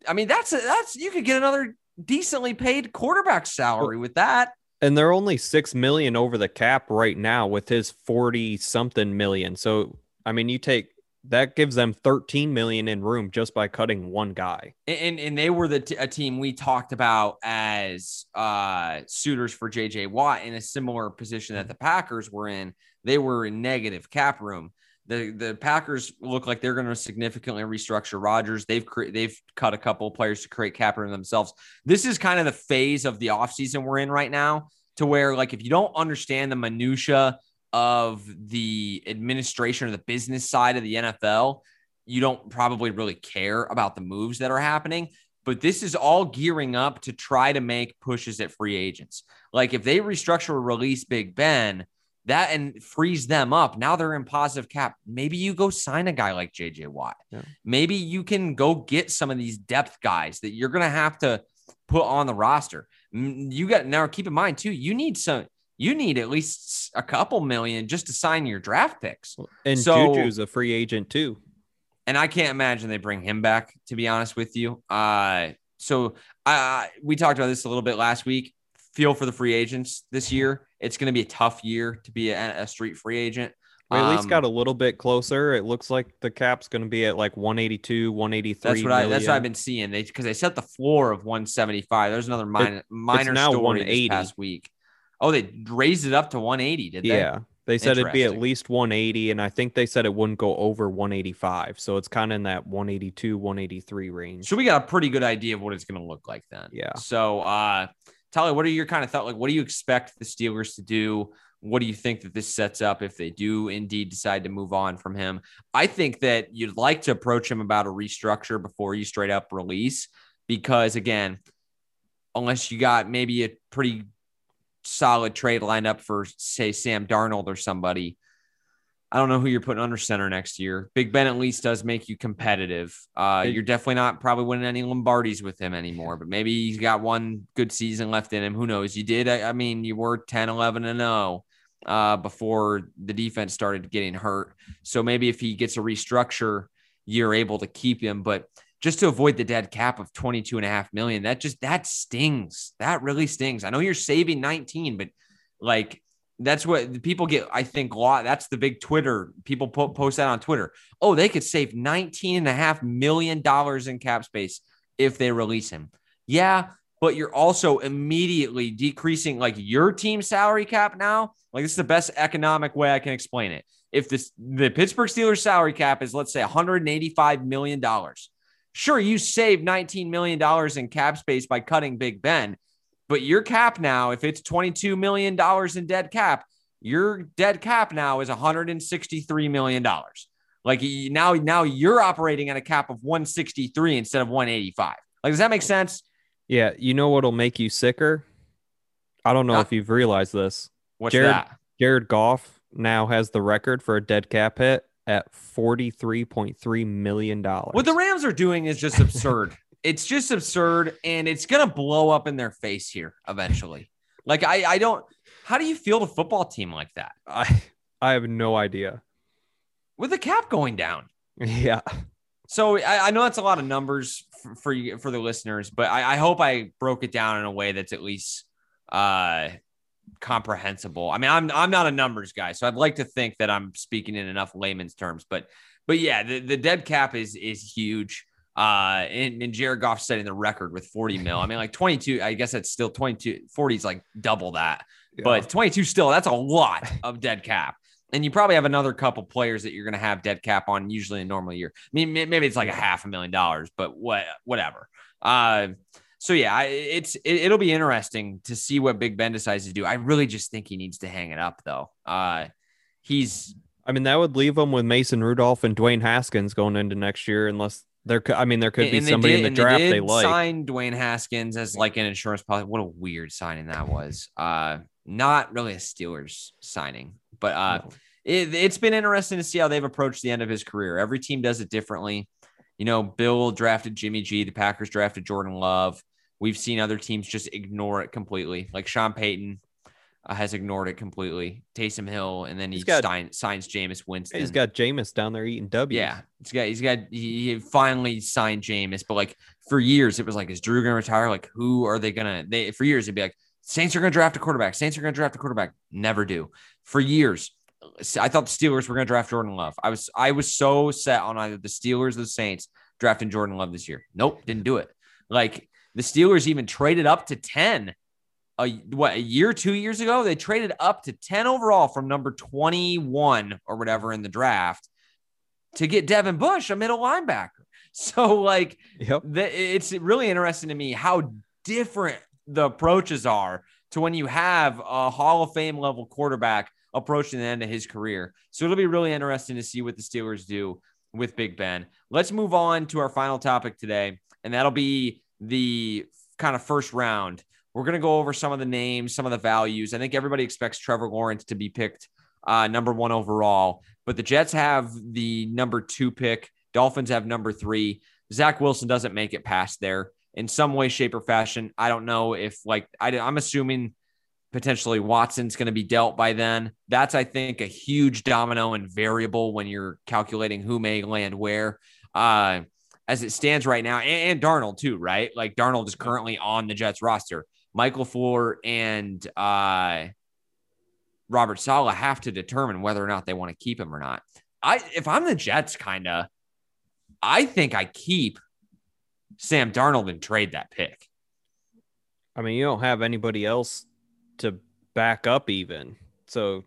I mean, that's a, that's you could get another decently paid quarterback salary with that. And they're only six million over the cap right now with his 40 something million. So I mean, you take that gives them 13 million in room just by cutting one guy. And and they were the t- a team we talked about as uh suitors for JJ Watt in a similar position that the Packers were in. They were in negative cap room. The the Packers look like they're going to significantly restructure Rodgers. They've cre- they've cut a couple players to create cap room themselves. This is kind of the phase of the offseason we're in right now to where like if you don't understand the minutia of the administration or the business side of the NFL, you don't probably really care about the moves that are happening. But this is all gearing up to try to make pushes at free agents. Like if they restructure or release Big Ben, that and frees them up. Now they're in positive cap. Maybe you go sign a guy like JJ Watt. Yeah. Maybe you can go get some of these depth guys that you're going to have to put on the roster. You got now keep in mind too, you need some you need at least a couple million just to sign your draft picks. And so, Juju's a free agent too. And I can't imagine they bring him back, to be honest with you. Uh, so uh, we talked about this a little bit last week. Feel for the free agents this year. It's going to be a tough year to be a, a street free agent. We at least um, got a little bit closer. It looks like the cap's going to be at like 182, 183. That's what I. That's what I've been seeing. They because they set the floor of 175. There's another minor minor now story 180. this past week. Oh, they raised it up to 180, did they? Yeah. They said it'd be at least 180, and I think they said it wouldn't go over 185. So it's kind of in that 182, 183 range. So we got a pretty good idea of what it's going to look like then. Yeah. So, uh, Tally, what are your kind of thought? Like, what do you expect the Steelers to do? What do you think that this sets up if they do indeed decide to move on from him? I think that you'd like to approach him about a restructure before you straight up release, because again, unless you got maybe a pretty solid trade lined up for, say, Sam Darnold or somebody. I don't know who you're putting under center next year. Big Ben at least does make you competitive. Uh, you're definitely not probably winning any Lombardies with him anymore, but maybe he's got one good season left in him. Who knows? You did. I, I mean, you were 10, 11, and 0 uh, before the defense started getting hurt. So maybe if he gets a restructure, you're able to keep him. But just to avoid the dead cap of 22 and a half million. That just that stings. That really stings. I know you're saving 19, but like that's what people get. I think a lot. That's the big Twitter. People post that on Twitter. Oh, they could save 19 and a half million dollars in cap space if they release him. Yeah, but you're also immediately decreasing like your team salary cap now. Like this is the best economic way I can explain it. If this the Pittsburgh Steelers salary cap is let's say 185 million dollars Sure, you saved $19 million in cap space by cutting Big Ben, but your cap now, if it's $22 million in dead cap, your dead cap now is $163 million. Like now, now you're operating at a cap of 163 instead of 185. Like, does that make sense? Yeah. You know what'll make you sicker? I don't know uh, if you've realized this. What's Jared, that? Jared Goff now has the record for a dead cap hit at $43.3 million. What the Rams are doing is just absurd. [LAUGHS] it's just absurd and it's going to blow up in their face here eventually. Like, I, I don't, how do you feel the football team like that? I, I have no idea. With the cap going down. [LAUGHS] Yeah. So I, I know that's a lot of numbers for, for you, for the listeners, but I, I hope I broke it down in a way that's at least uh comprehensible. I mean, I'm I'm not a numbers guy, so I'd like to think that I'm speaking in enough layman's terms, but but yeah, the, the dead cap is is huge. Uh, and, and Jared Goff setting the record with 40 mil. I mean, like 22, I guess that's still 22, 40 is like double that, yeah. but 22 still, that's a lot of dead cap. And you probably have another couple players that you're going to have dead cap on usually in a normal year. I mean, maybe it's like a half a million dollars, but what, whatever. Uh, so yeah, it's it, will be interesting to see what Big Ben decides to do. I really just think he needs to hang it up though. Uh, he's. I mean, that would leave him with Mason Rudolph and Dwayne Haskins going into next year, unless there. I mean, there could be somebody did, in the draft they, they like. Signed Dwayne Haskins as like an insurance policy. What a weird signing that was. Uh, not really a Steelers signing, but uh, no. it, it's been interesting to see how they've approached the end of his career. Every team does it differently. You know, Bill drafted Jimmy G. The Packers drafted Jordan Love. We've seen other teams just ignore it completely. Like Sean Payton uh, has ignored it completely. Taysom Hill, and then he got, sign, signs Jameis Winston. He's got Jameis down there eating W. Yeah, he's got he's got he finally signed Jameis, but like for years it was like, is Drew gonna retire? Like, who are they gonna? They for years it'd be like Saints are gonna draft a quarterback. Saints are gonna draft a quarterback. Never do. For years, I thought the Steelers were gonna draft Jordan Love. I was I was so set on either the Steelers or the Saints drafting Jordan Love this year. Nope, didn't do it. Like the Steelers even traded up to 10 a what a year, two years ago. They traded up to 10 overall from number 21 or whatever in the draft to get Devin Bush, a middle linebacker. [LAUGHS] So, like, yep. the, it's really interesting to me how different the approaches are to when you have a Hall of Fame level quarterback approaching the end of his career. So, it'll be really interesting to see what the Steelers do with Big Ben. Let's move on to our final topic today, and that'll be the kind of first round. We're going to go over some of the names, some of the values. I think everybody expects Trevor Lawrence to be picked uh, number one overall, but the Jets have the number two pick. Dolphins have number three. Zach Wilson doesn't make it past there in some way, shape, or fashion. I don't know if, like, I, I'm assuming potentially Watson's going to be dealt by then. That's, I think, a huge domino and variable when you're calculating who may land where. Uh, as it stands right now, and, and Darnold too, right? Like Darnold is currently on the Jets roster. Michael Fuller and uh, Robert Saleh have to determine whether or not they want to keep him or not. I, if I'm the Jets, kind of, I think I keep Sam Darnold and trade that pick. I mean, you don't have anybody else to back up, even so.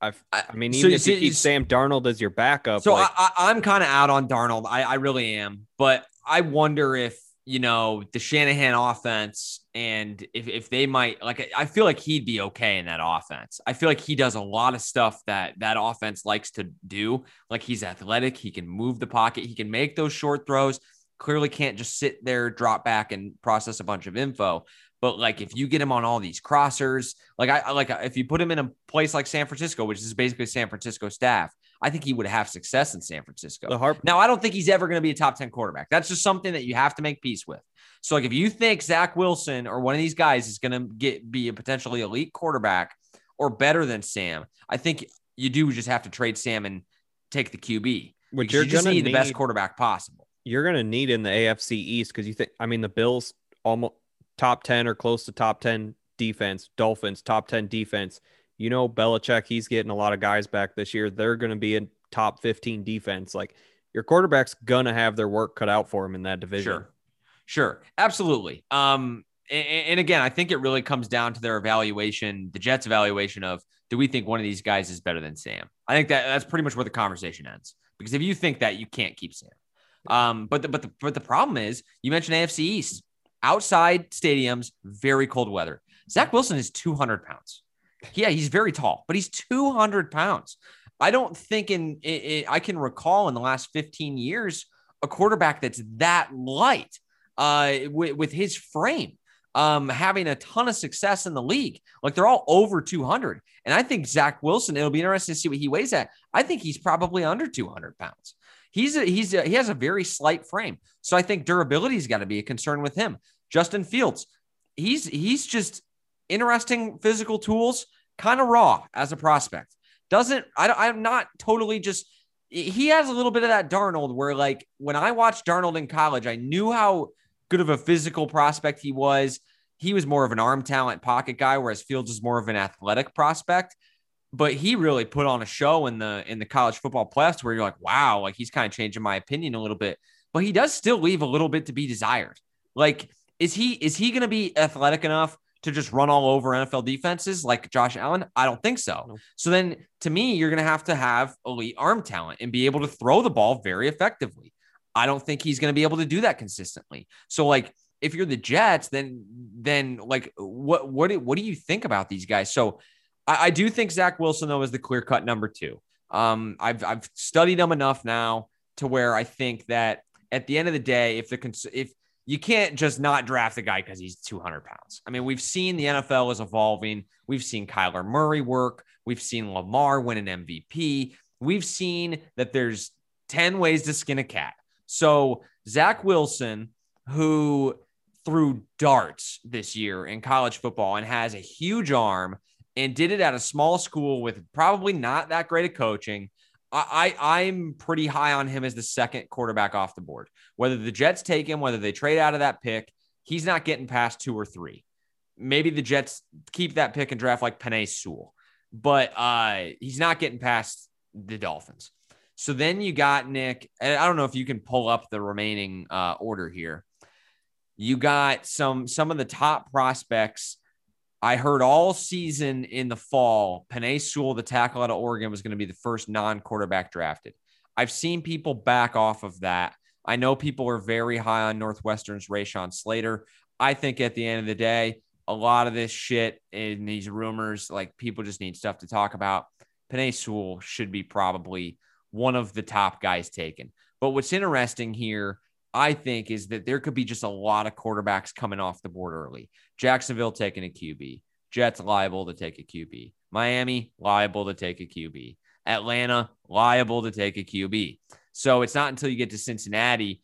I've, I mean, even so, if you keep Sam Darnold as your backup. So like, I, am kind of out on Darnold. I, I really am. But I wonder if, you know, the Shanahan offense and if, if they might, like, I feel like he'd be okay in that offense. I feel like he does a lot of stuff that that offense likes to do. Like, he's athletic, he can move the pocket, he can make those short throws. Clearly can't just sit there, drop back, and process a bunch of info. But like if you get him on all these crossers, like I like if you put him in a place like San Francisco, which is basically San Francisco staff, I think he would have success in San Francisco. Harp- now I don't think he's ever going to be a top 10 quarterback. That's just something that you have to make peace with. So like if you think Zach Wilson or one of these guys is going to get be a potentially elite quarterback or better than Sam, I think you do just have to trade Sam and take the QB. Which you're you just need, need the best quarterback possible. You're going to need in the AFC East because you think I mean the Bills almost top 10 or close to top 10 defense, Dolphins, top 10 defense. You know, Belichick, he's getting a lot of guys back this year. They're going to be in top 15 defense. Like your quarterback's going to have their work cut out for him in that division. Sure. Sure. Absolutely. Um, and, and again, I think it really comes down to their evaluation, the Jets' evaluation of do we think one of these guys is better than Sam? I think that that's pretty much where the conversation ends. Because if you think that, you can't keep Sam. Um, but the, but the but the problem is you mentioned AFC East outside stadiums, very cold weather. Zach Wilson is 200 pounds. Yeah, he's very tall, but he's 200 pounds. I don't think in it, it, I can recall in the last 15 years a quarterback that's that light uh, with, with his frame um, having a ton of success in the league. Like they're all over 200. And I think Zach Wilson, it'll be interesting to see what he weighs at. I think he's probably under 200 pounds. He's a, he's a, he has a very slight frame, so I think durability's got to be a concern with him. Justin Fields, he's he's just interesting physical tools, kind of raw as a prospect. Doesn't I? I'm not totally just. He has a little bit of that Darnold, where like when I watched Darnold in college, I knew how good of a physical prospect he was. He was more of an arm talent pocket guy, whereas Fields is more of an athletic prospect but he really put on a show in the in the college football playoffs where you're like, wow, like he's kind of changing my opinion a little bit. but he does still leave a little bit to be desired. Like, is he is he going to be athletic enough to just run all over NFL defenses like Josh Allen? I don't think so. No. So then to me, you're going to have to have elite arm talent and be able to throw the ball very effectively. I don't think he's going to be able to do that consistently. So like if you're the Jets, then then like what what do, what do you think about these guys? So I, I do think Zach Wilson though is the clear cut number two. Um, I've I've studied him enough now to where I think that at the end of the day, if the cons- if you can't just not draft the guy because he's 200 pounds. I mean, we've seen the NFL is evolving. We've seen Kyler Murray work. We've seen Lamar win an MVP. We've seen that there's 10 ways to skin a cat. So Zach Wilson, who threw darts this year in college football and has a huge arm and did it at a small school with probably not that great of coaching. I, I am pretty high on him as the second quarterback off the board. Whether the Jets take him, whether they trade out of that pick, he's not getting past two or three. Maybe the Jets keep that pick and draft like Penei Sewell, but uh, he's not getting past the Dolphins. So then you got Nick. I don't know if you can pull up the remaining uh, order here. You got some some of the top prospects I heard all season in the fall, Penei Sewell, the tackle out of Oregon, was going to be the first non quarterback drafted. I've seen people back off of that. I know people are very high on Northwestern's Rashawn Slater. I think at the end of the day, a lot of this shit in these rumors, like people just need stuff to talk about. Penei Sewell should be probably one of the top guys taken. But what's interesting here I think is that there could be just a lot of quarterbacks coming off the board early. Jacksonville taking a QB, Jets liable to take a QB, Miami liable to take a QB, Atlanta liable to take a QB. So it's not until you get to Cincinnati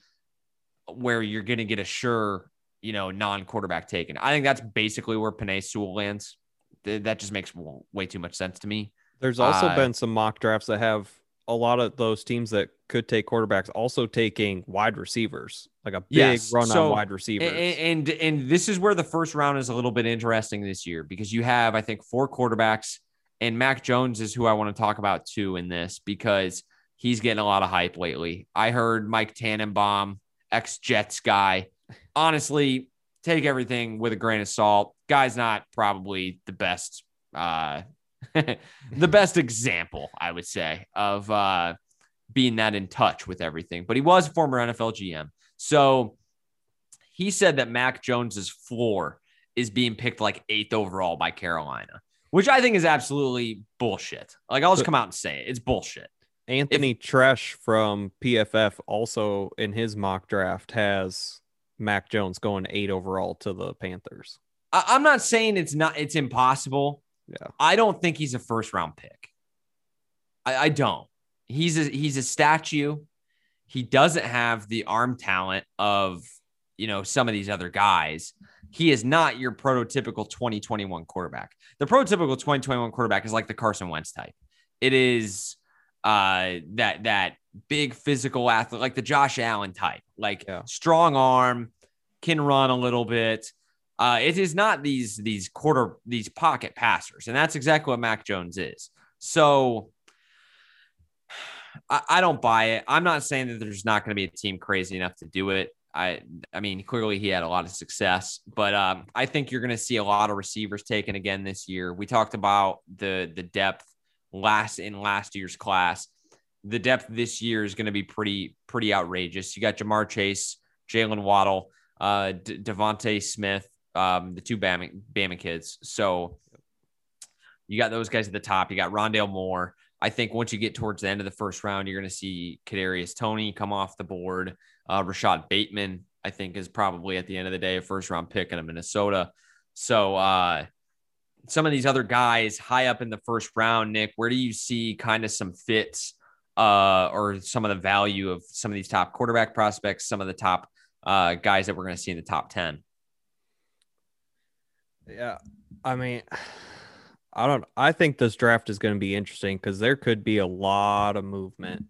where you're going to get a sure, you know, non-quarterback taken. I think that's basically where Penei Sewell lands. That just makes way too much sense to me. There's also uh, been some mock drafts that have a lot of those teams that could take quarterbacks also taking wide receivers, like a big yes. run so, on wide receivers. And, and and this is where the first round is a little bit interesting this year because you have, I think, four quarterbacks, and Mac Jones is who I want to talk about too in this because he's getting a lot of hype lately. I heard Mike Tannenbaum, ex Jets guy. Honestly, take everything with a grain of salt. Guy's not probably the best uh [LAUGHS] the best example, I would say, of uh, being that in touch with everything. But he was a former NFL GM. So he said that Mac Jones's floor is being picked like eighth overall by Carolina, which I think is absolutely bullshit. Like, I'll just come out and say it. It's bullshit. Anthony if, Treash from PFF also in his mock draft has Mac Jones going eight overall to the Panthers. I, I'm not saying it's not, it's impossible. Yeah. I don't think he's a first round pick. I, I don't. He's a he's a statue. He doesn't have the arm talent of you know some of these other guys. He is not your prototypical 2021 quarterback. The prototypical 2021 quarterback is like the Carson Wentz type. It is uh that that big physical athlete, like the Josh Allen type, like yeah. strong arm, can run a little bit. Uh, it is not these these quarter these pocket passers, and that's exactly what Mac Jones is. So I, I don't buy it. I'm not saying that there's not going to be a team crazy enough to do it. I I mean, clearly he had a lot of success, but um, I think you're going to see a lot of receivers taken again this year. We talked about the the depth last in last year's class. The depth this year is going to be pretty pretty outrageous. You got Ja'Marr Chase, Jaylen Waddle, uh, De- DeVonta Smith, um, the two Bama, Bama kids. So you got those guys at the top. You got Rondale Moore. I think once you get towards the end of the first round, you're going to see Kadarius Toney come off the board. Uh, Rashod Bateman, I think, is probably at the end of the day a first round pick in Minnesota. So uh, some of these other guys high up in the first round, Nick, where do you see kind of some fits uh, or some of the value of some of these top quarterback prospects, some of the top uh, guys that we're going to see in the top 10? Yeah. I mean, I don't I think this draft is going to be interesting because there could be a lot of movement.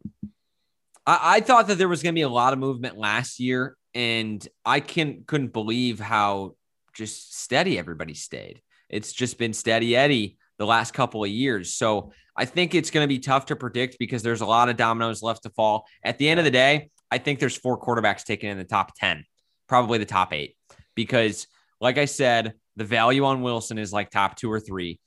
I, I thought that there was going to be a lot of movement last year, and I can couldn't believe how just steady everybody stayed. It's just been steady Eddie the last couple of years. So I think it's going to be tough to predict because there's a lot of dominoes left to fall. At the end of the day, I think there's four quarterbacks taken in the top 10, probably the top eight, because like I said, the value on Wilson is like top two or three.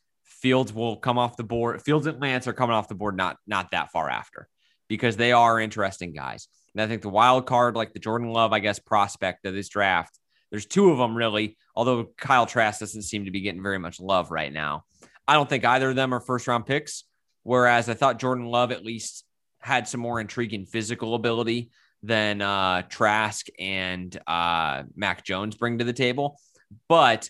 Fields will come off the board. Fields and Lance are coming off the board not not that far after because they are interesting guys. And I think the wild card, like the Jordan Love, I guess, prospect of this draft, there's two of them really, although Kyle Trask doesn't seem to be getting very much love right now. I don't think either of them are first round picks. Whereas I thought Jordan Love at least had some more intriguing physical ability than uh, Trask and uh, Mac Jones bring to the table. But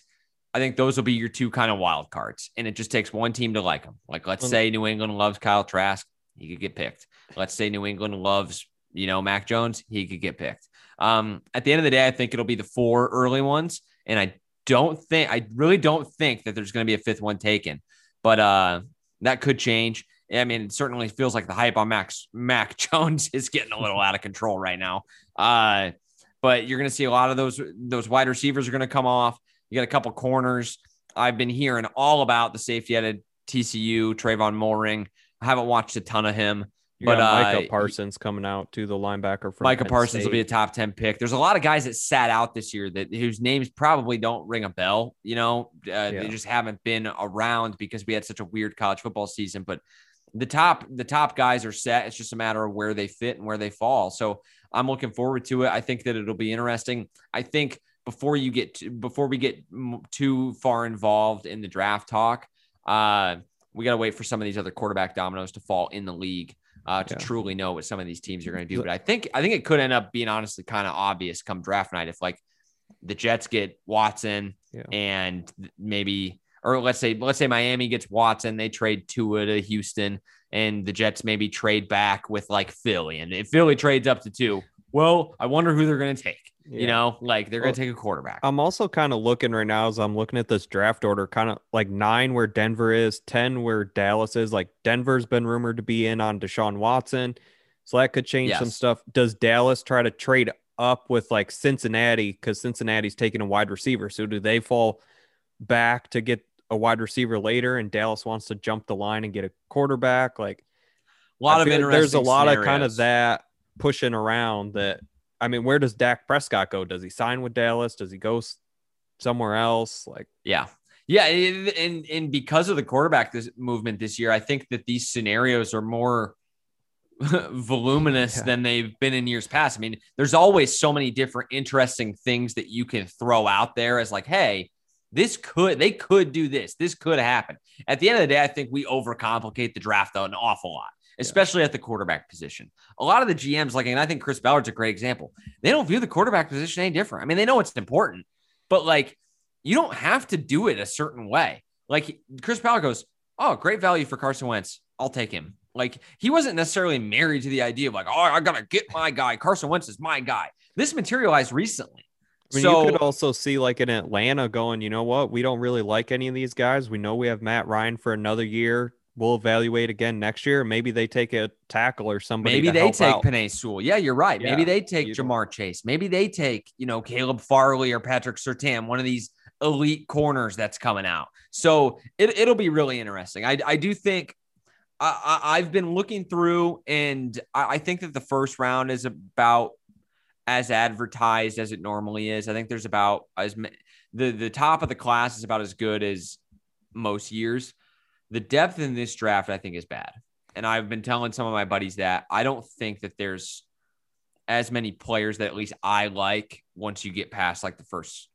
I think those will be your two kind of wild cards. And it just takes one team to like them. Like, let's say New England loves Kyle Trask, he could get picked. Let's say New England loves, you know, Mac Jones, he could get picked. Um, at the end of the day, I think it'll be the four early ones. And I don't think, I really don't think that there's going to be a fifth one taken, but uh, that could change. I mean, it certainly feels like the hype on Max Mac [LAUGHS] Jones is getting a little [LAUGHS] out of control right now. Uh, but you're going to see a lot of those those wide receivers are going to come off. You got a couple corners. I've been hearing all about the safety at TCU, Trevon Moehrig. I haven't watched a ton of him. You but got Micah uh, Parsons coming out to the linebacker from Micah Penn Parsons will be a top 10 pick. There's a lot of guys that sat out this year that whose names probably don't ring a bell. You know, uh, they just haven't been around because we had such a weird college football season. But the top the top guys are set. It's just a matter of where they fit and where they fall. So I'm looking forward to it. I think that it'll be interesting. I think before you get to, before we get too far involved in the draft talk, uh, we got to wait for some of these other quarterback dominoes to fall in the league uh, to Yeah. truly know what some of these teams are going to do. But I think I think it could end up being honestly kind of obvious come draft night if like the Jets get Watson Yeah. and maybe or let's say let's say Miami gets Watson, they trade Tua to Houston, and the Jets maybe trade back with like Philly, and if Philly trades up to two, well, I wonder who they're going to take. You know, like they're going to take a quarterback. I'm also kind of looking right now as I'm looking at this draft order, kind of like nine where Denver is, 10 where Dallas is. Like Denver's been rumored to be in on Deshaun Watson. So that could change some stuff. Does Dallas try to trade up with like Cincinnati? Because Cincinnati's taking a wide receiver. So do they fall back to get a wide receiver later and Dallas wants to jump the line and get a quarterback? Like a lot of feel like interesting. There's a lot of kind of that pushing around that. I mean, where does Dak Prescott go? Does he sign with Dallas? Does he go somewhere else? Like, Yeah. Yeah. And, and because of the quarterback this movement this year, I think that these scenarios are more [LAUGHS] voluminous Yeah. than they've been in years past. I mean, there's always so many different interesting things that you can throw out there as like, hey, this could, they could do this. This could happen. At the end of the day, I think we overcomplicate the draft though an awful lot, especially at the quarterback position. A lot of the GMs, like, and I think Chris Ballard's a great example, they don't view the quarterback position any different. I mean, they know it's important, but like, you don't have to do it a certain way. Like Chris Ballard goes, Oh, great value for Carson Wentz. I'll take him. Like he wasn't necessarily married to the idea of like, oh, I gotta get my guy. Carson Wentz is my guy. This materialized recently. I mean, so you could also see like in Atlanta going, you know what? We don't really like any of these guys. We know we have Matt Ryan for another year. We'll evaluate again next year. Maybe they take a tackle or somebody. maybe they take out. Penei Sewell. Yeah, you're right. Maybe they take don't- Ja'Marr Chase. Maybe they take, you know, Caleb Farley or Patrick Surtain, one of these elite corners that's coming out. So it, it'll be really interesting. I, I do think I, I, I've been looking through, and I, I think that the first round is about as advertised as it normally is. I think there's about as the the top of the class is about as good as most years. The depth in this draft, I think, is bad. And I've been telling some of my buddies that I don't think that there's as many players that at least I like once you get past like the first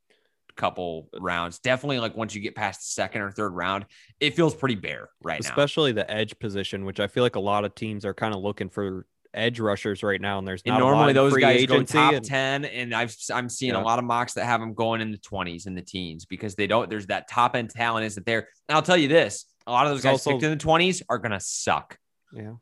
couple rounds. Definitely like once you get past the second or third round, it feels pretty bare right now. especially the edge position, which I feel like a lot of teams are kind of looking for edge rushers right now. And there's And not a lot normally those guys go top and- 10 and I've I'm seeing Yeah. a lot of mocks that have them going in the 20s and the teens because they don't there's that top end talent isn't there. And I'll tell you this, a lot of those guys also- picked in the 20s are going to suck Yeah.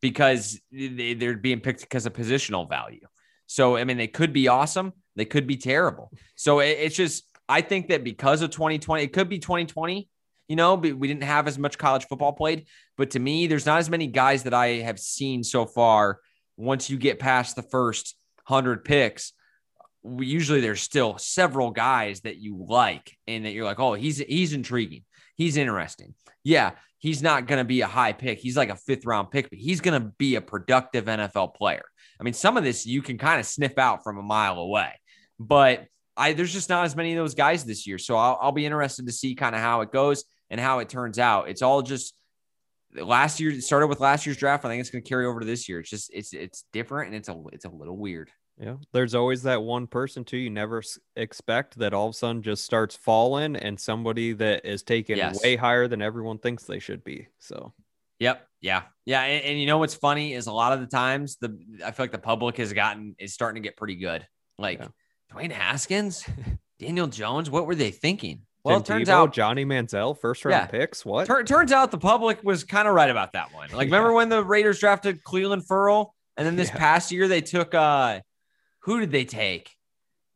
because they, they're being picked because of positional value. So, I mean, they could be awesome. They could be terrible. So it, it's just, I think that because of 2020, it could be 2020, you know, but we didn't have as much college football played. But to me, there's not as many guys that I have seen so far. Once you get past the first 100 picks, we, usually there's still several guys that you like and that you're like, oh, he's he's intriguing. He's interesting. Yeah, he's not going to be a high pick. He's like a fifth round pick, but he's going to be a productive NFL player. I mean, some of this you can kind of sniff out from a mile away, but I there's just not as many of those guys this year. So I'll, I'll be interested to see kind of how it goes and how it turns out. It's all just last year started with last year's draft. I think it's going to carry over to this year. It's just it's it's different and it's a it's a little weird. Yeah, there's always that one person too you never expect that all of a sudden just starts falling, and somebody that is taken yes. way higher than everyone thinks they should be. So, yep, yeah, yeah, and, and, you know what's funny is a lot of the times the I feel like the public has gotten is starting to get pretty good. Like yeah. Dwayne Haskins, [LAUGHS] Daniel Jones, what were they thinking? Well, Tim it turns Tebow, out Johnny Manziel, first round yeah. picks. What? Tur- turns out the public was kind of right about that one. Like, [LAUGHS] yeah. remember when the Raiders drafted Cleveland Ferrell, and then this yeah. past year they took uh who did they take?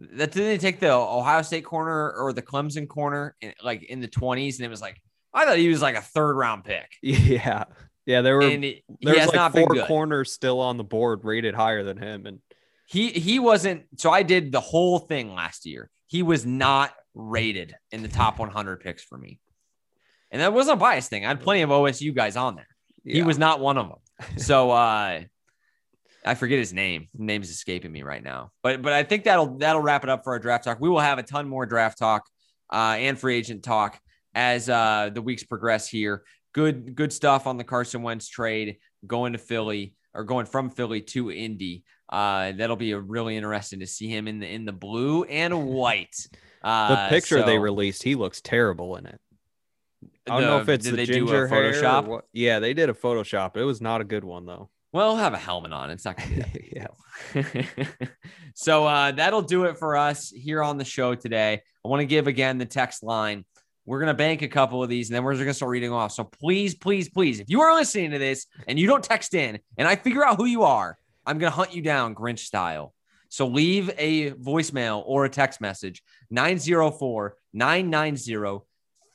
That did they take the Ohio State corner or the Clemson corner in, like in the 20s? And it was like, I thought he was like a third round pick. [LAUGHS] Yeah. Yeah. There were it, there's like four corners still on the board rated higher than him. And he he wasn't so I did the whole thing last year. He was not rated in the top 100 picks for me. And that wasn't a bias thing. I had plenty of OSU guys on there. Yeah. He was not one of them. So uh I forget his name. His name's escaping me right now. But but I think that'll that'll wrap it up for our draft talk. We will have a ton more draft talk uh, and free agent talk as uh, the weeks progress here. Good good stuff on the Carson Wentz trade going to Philly or going from Philly to Indy. Uh, that'll be a really interesting to see him in the in the blue and white. [LAUGHS] Uh, the picture so, they released, he looks terrible in it. I don't the, know if it's the ginger hair. Photoshop? Yeah, they did a Photoshop. It was not a good one though. Well, have a helmet on. It's not gonna be [LAUGHS] yeah. [LAUGHS] so uh, that'll do it for us here on the show today. I want to give again the text line. We're gonna bank a couple of these, and then we're just gonna start reading off. So please, please, please, if you are listening to this and you don't text in, and I figure out who you are, I'm gonna hunt you down, Grinch style. So leave a voicemail or a text message 904 990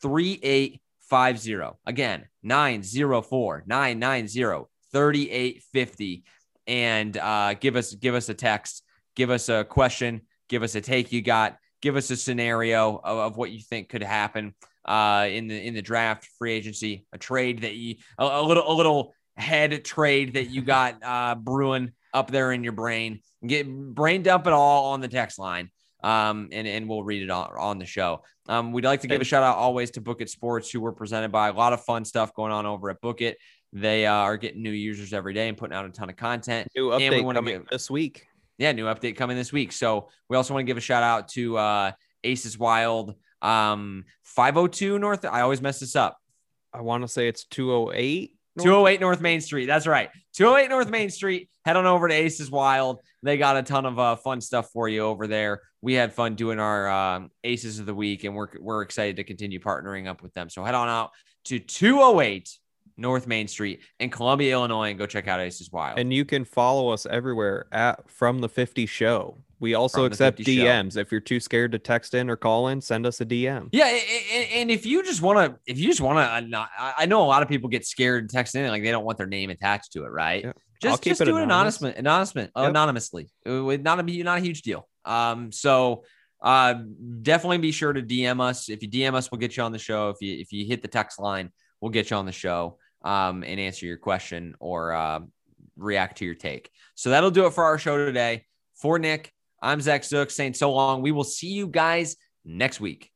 3850. Again, 904 990 3850 and uh, give us give us a text, give us a question, give us a take you got, give us a scenario of, of what you think could happen uh, in the in the draft, free agency, a trade that you a, a little a little head trade that you got [LAUGHS] uh, brewing up there in your brain. Get brain dump it all on the text line. Um, and, and we'll read it on, on the show. Um, we'd like to give a shout out always to Book It Sports, who were presented by a lot of fun stuff going on over at Book It. They uh, are getting new users every day and putting out a ton of content. New update and we coming give, this week. Yeah, new update coming this week. So we also want to give a shout out to uh, Aces Wild, um, 502 North. I always mess this up. I want to say it's 208. North? 208 North Main Street. That's right. 208 North Main Street. Head on over to Aces Wild. They got a ton of uh, fun stuff for you over there. We had fun doing our uh, Aces of the Week, and we're, we're excited to continue partnering up with them. So head on out to 208 North Main Street in Columbia, Illinois, and go check out Aces Wild. And you can follow us everywhere at From the 50 Show. We also accept DMs. Show. If you're too scared to text in or call in, send us a DM. Yeah, and if you just want to, if you just want to, uh, I know a lot of people get scared to text in, like they don't want their name attached to it, right? Yeah. Just, just it do it anonymous, anonymous, yep. anonymously. It would not be not a huge deal. Um, so uh, definitely be sure to DM us. If you DM us, we'll get you on the show. If you if you hit the text line, we'll get you on the show um, and answer your question or uh, react to your take. So that'll do it for our show today. For Nick, I'm Zach Zook saying so long. We will see you guys next week.